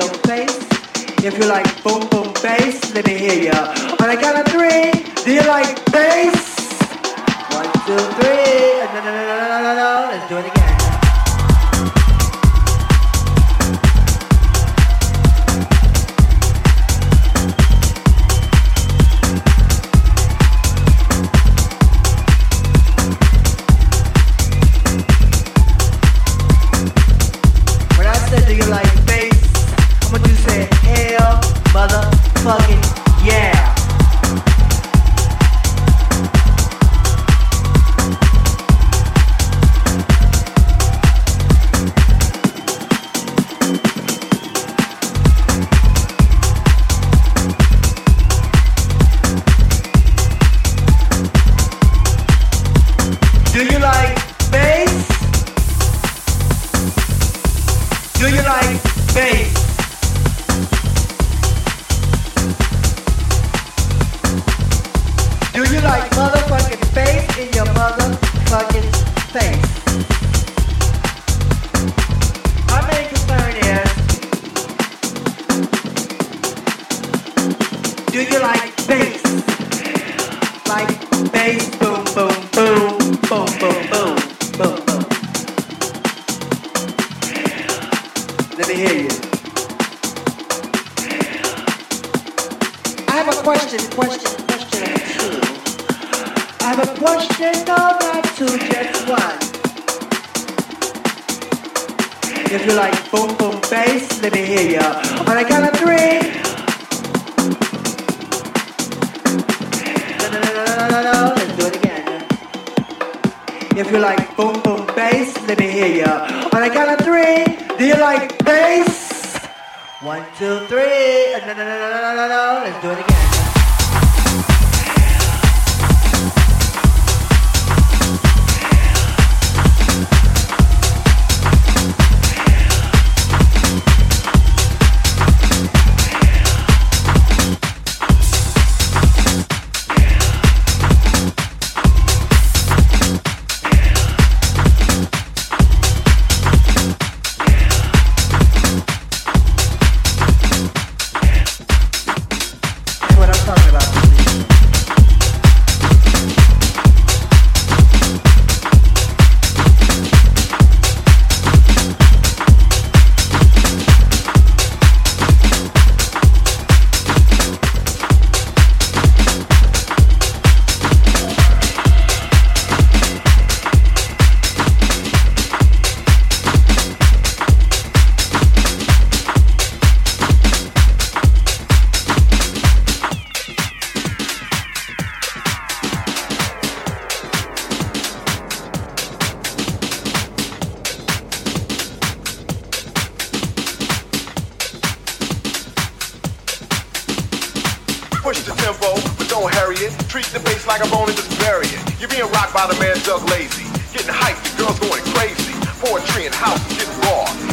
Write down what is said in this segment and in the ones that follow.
your face. If you like boom boom bass, let me hear ya. On a count of three, do you like bass? One, two, three. No, no, no, no, no, no, no. Let's do it again.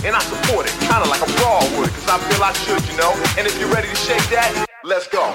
and I support it, kinda like a raw would, cause I feel I should, you know. And if you're ready to shake that, let's go.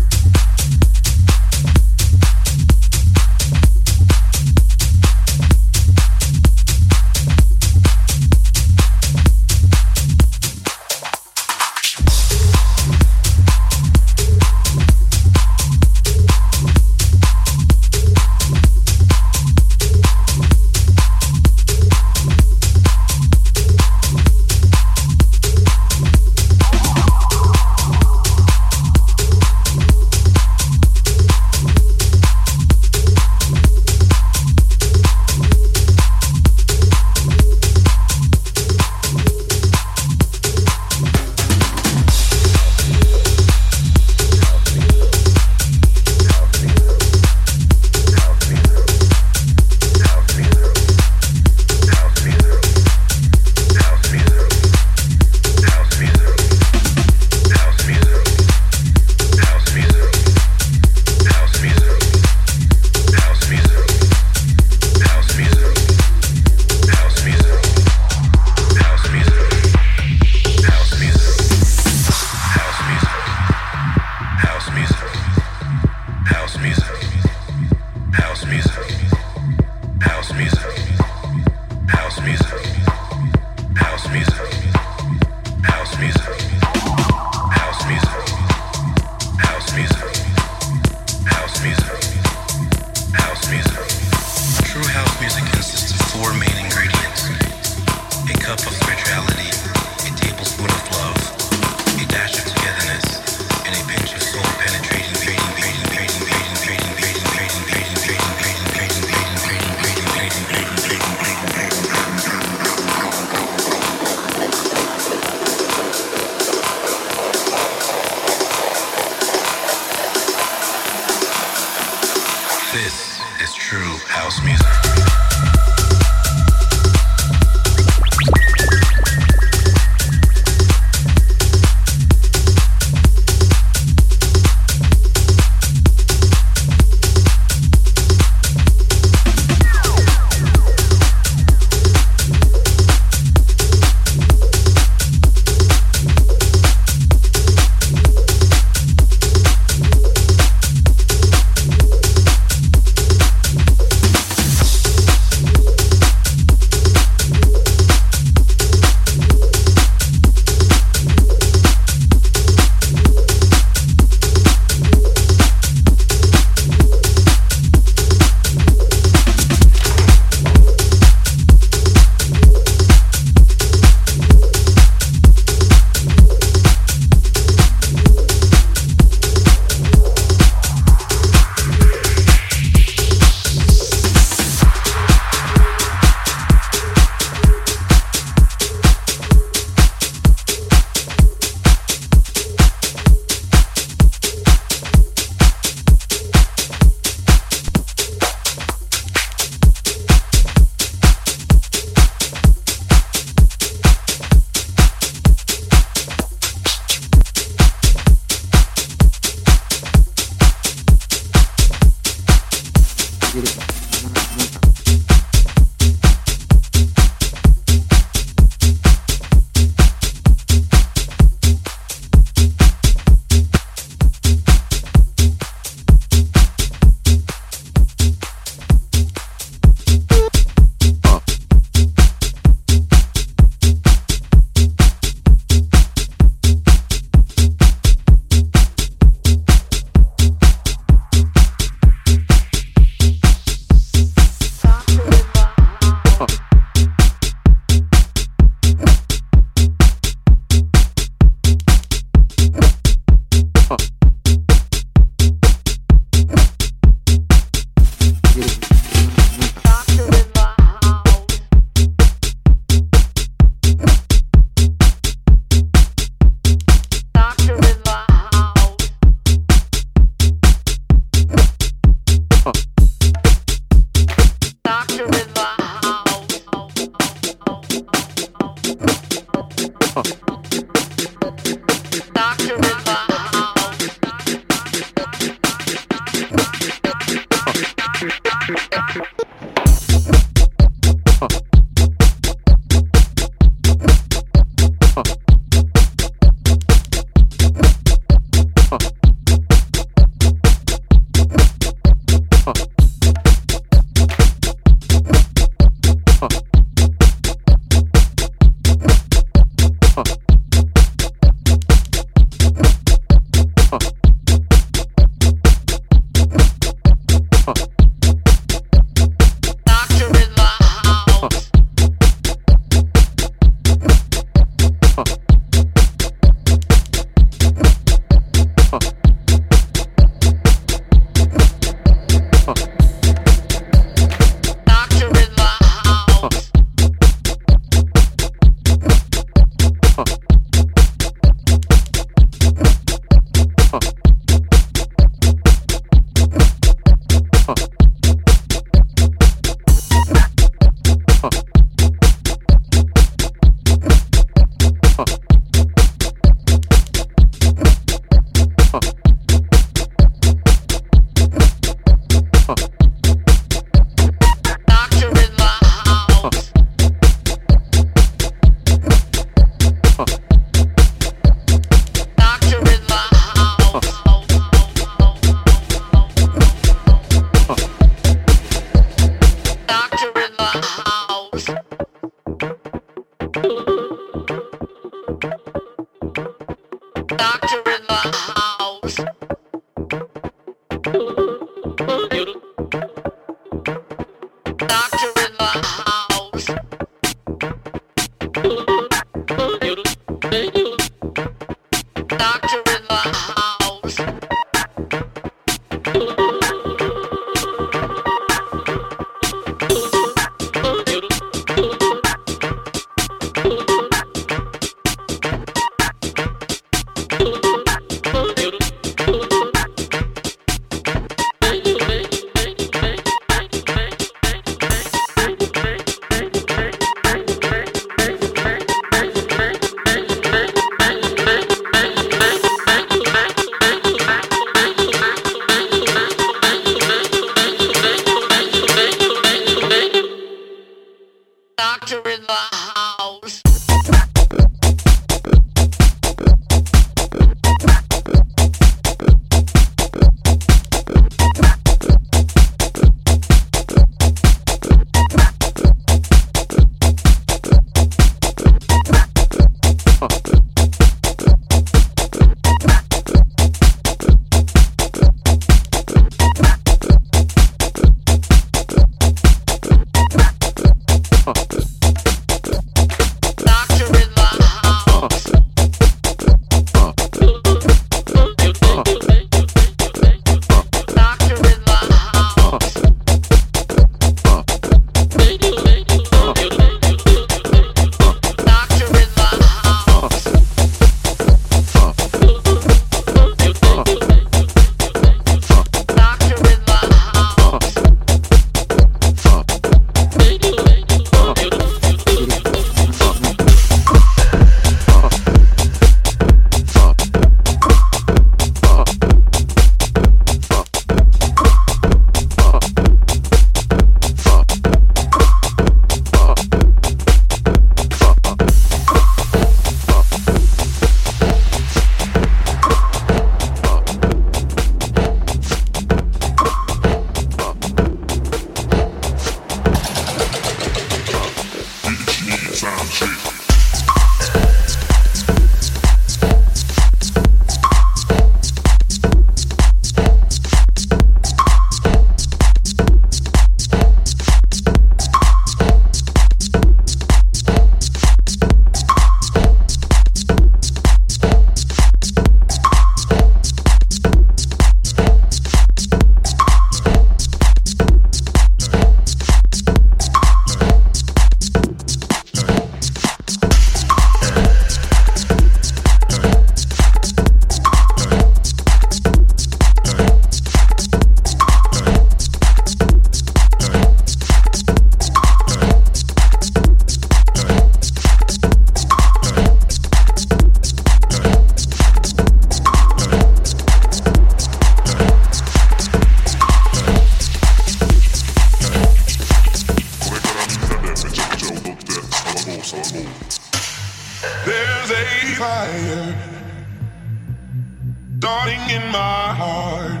darting in my heart.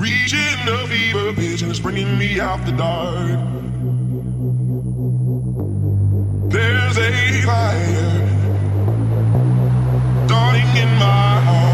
Reaching the fever pitch and it's bringing me out the dark. There's a fire darting in my heart.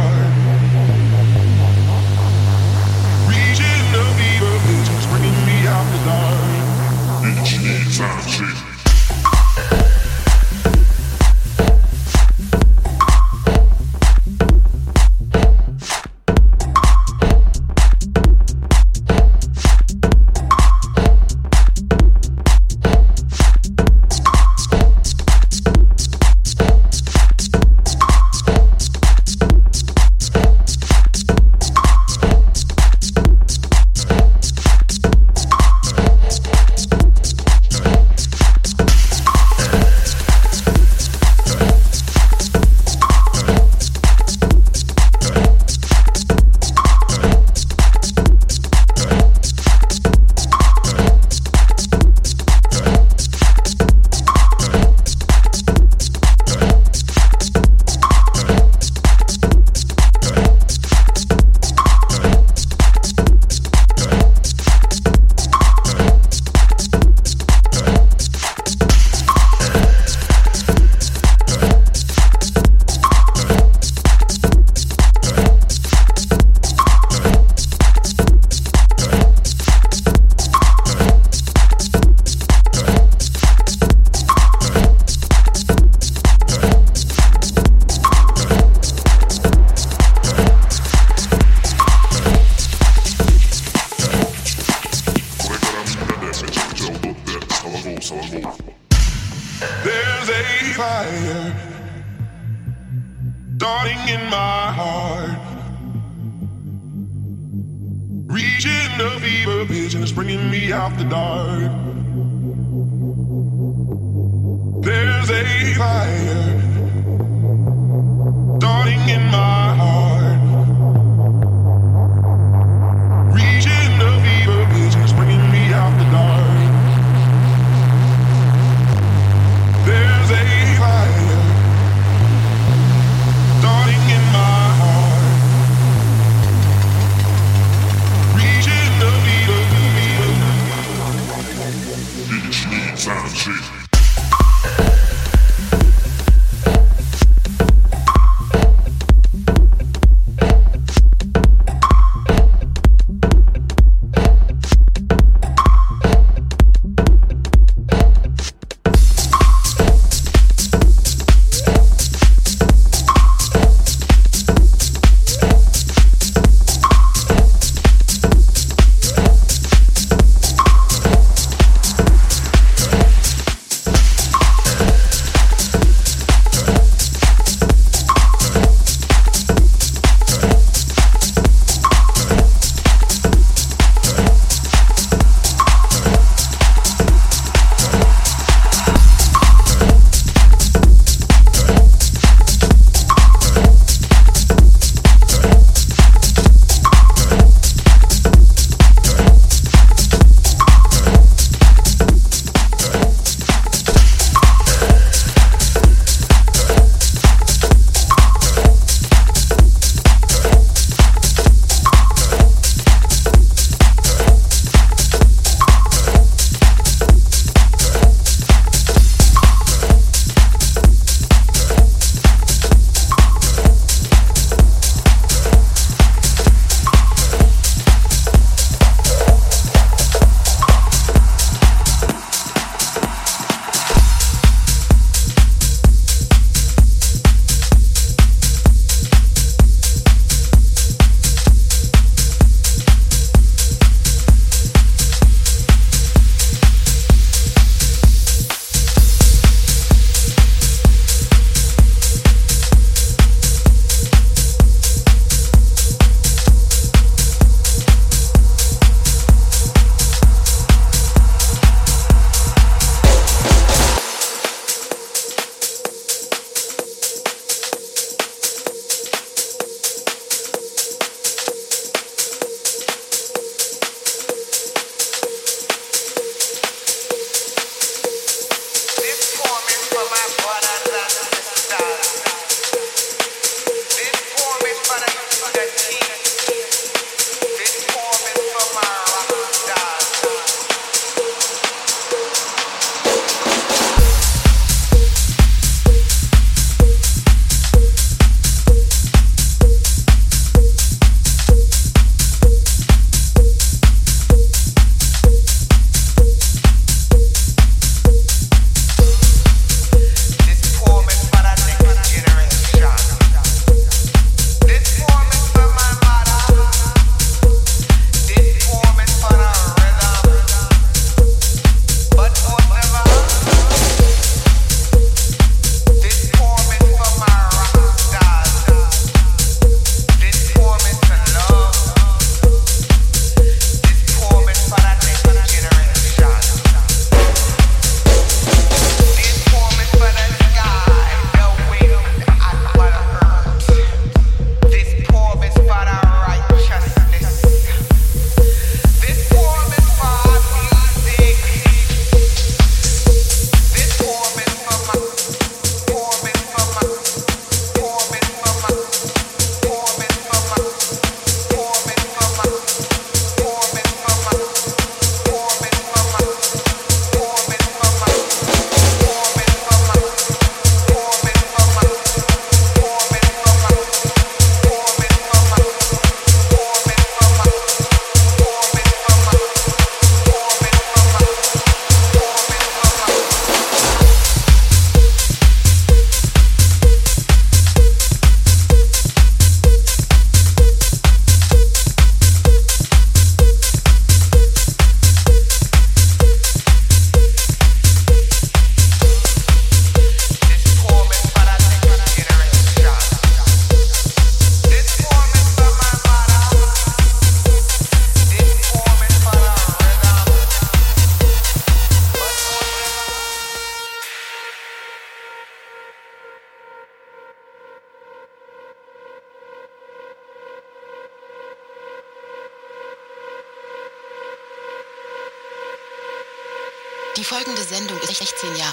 Die folgende Sendung ist 16 Jahre.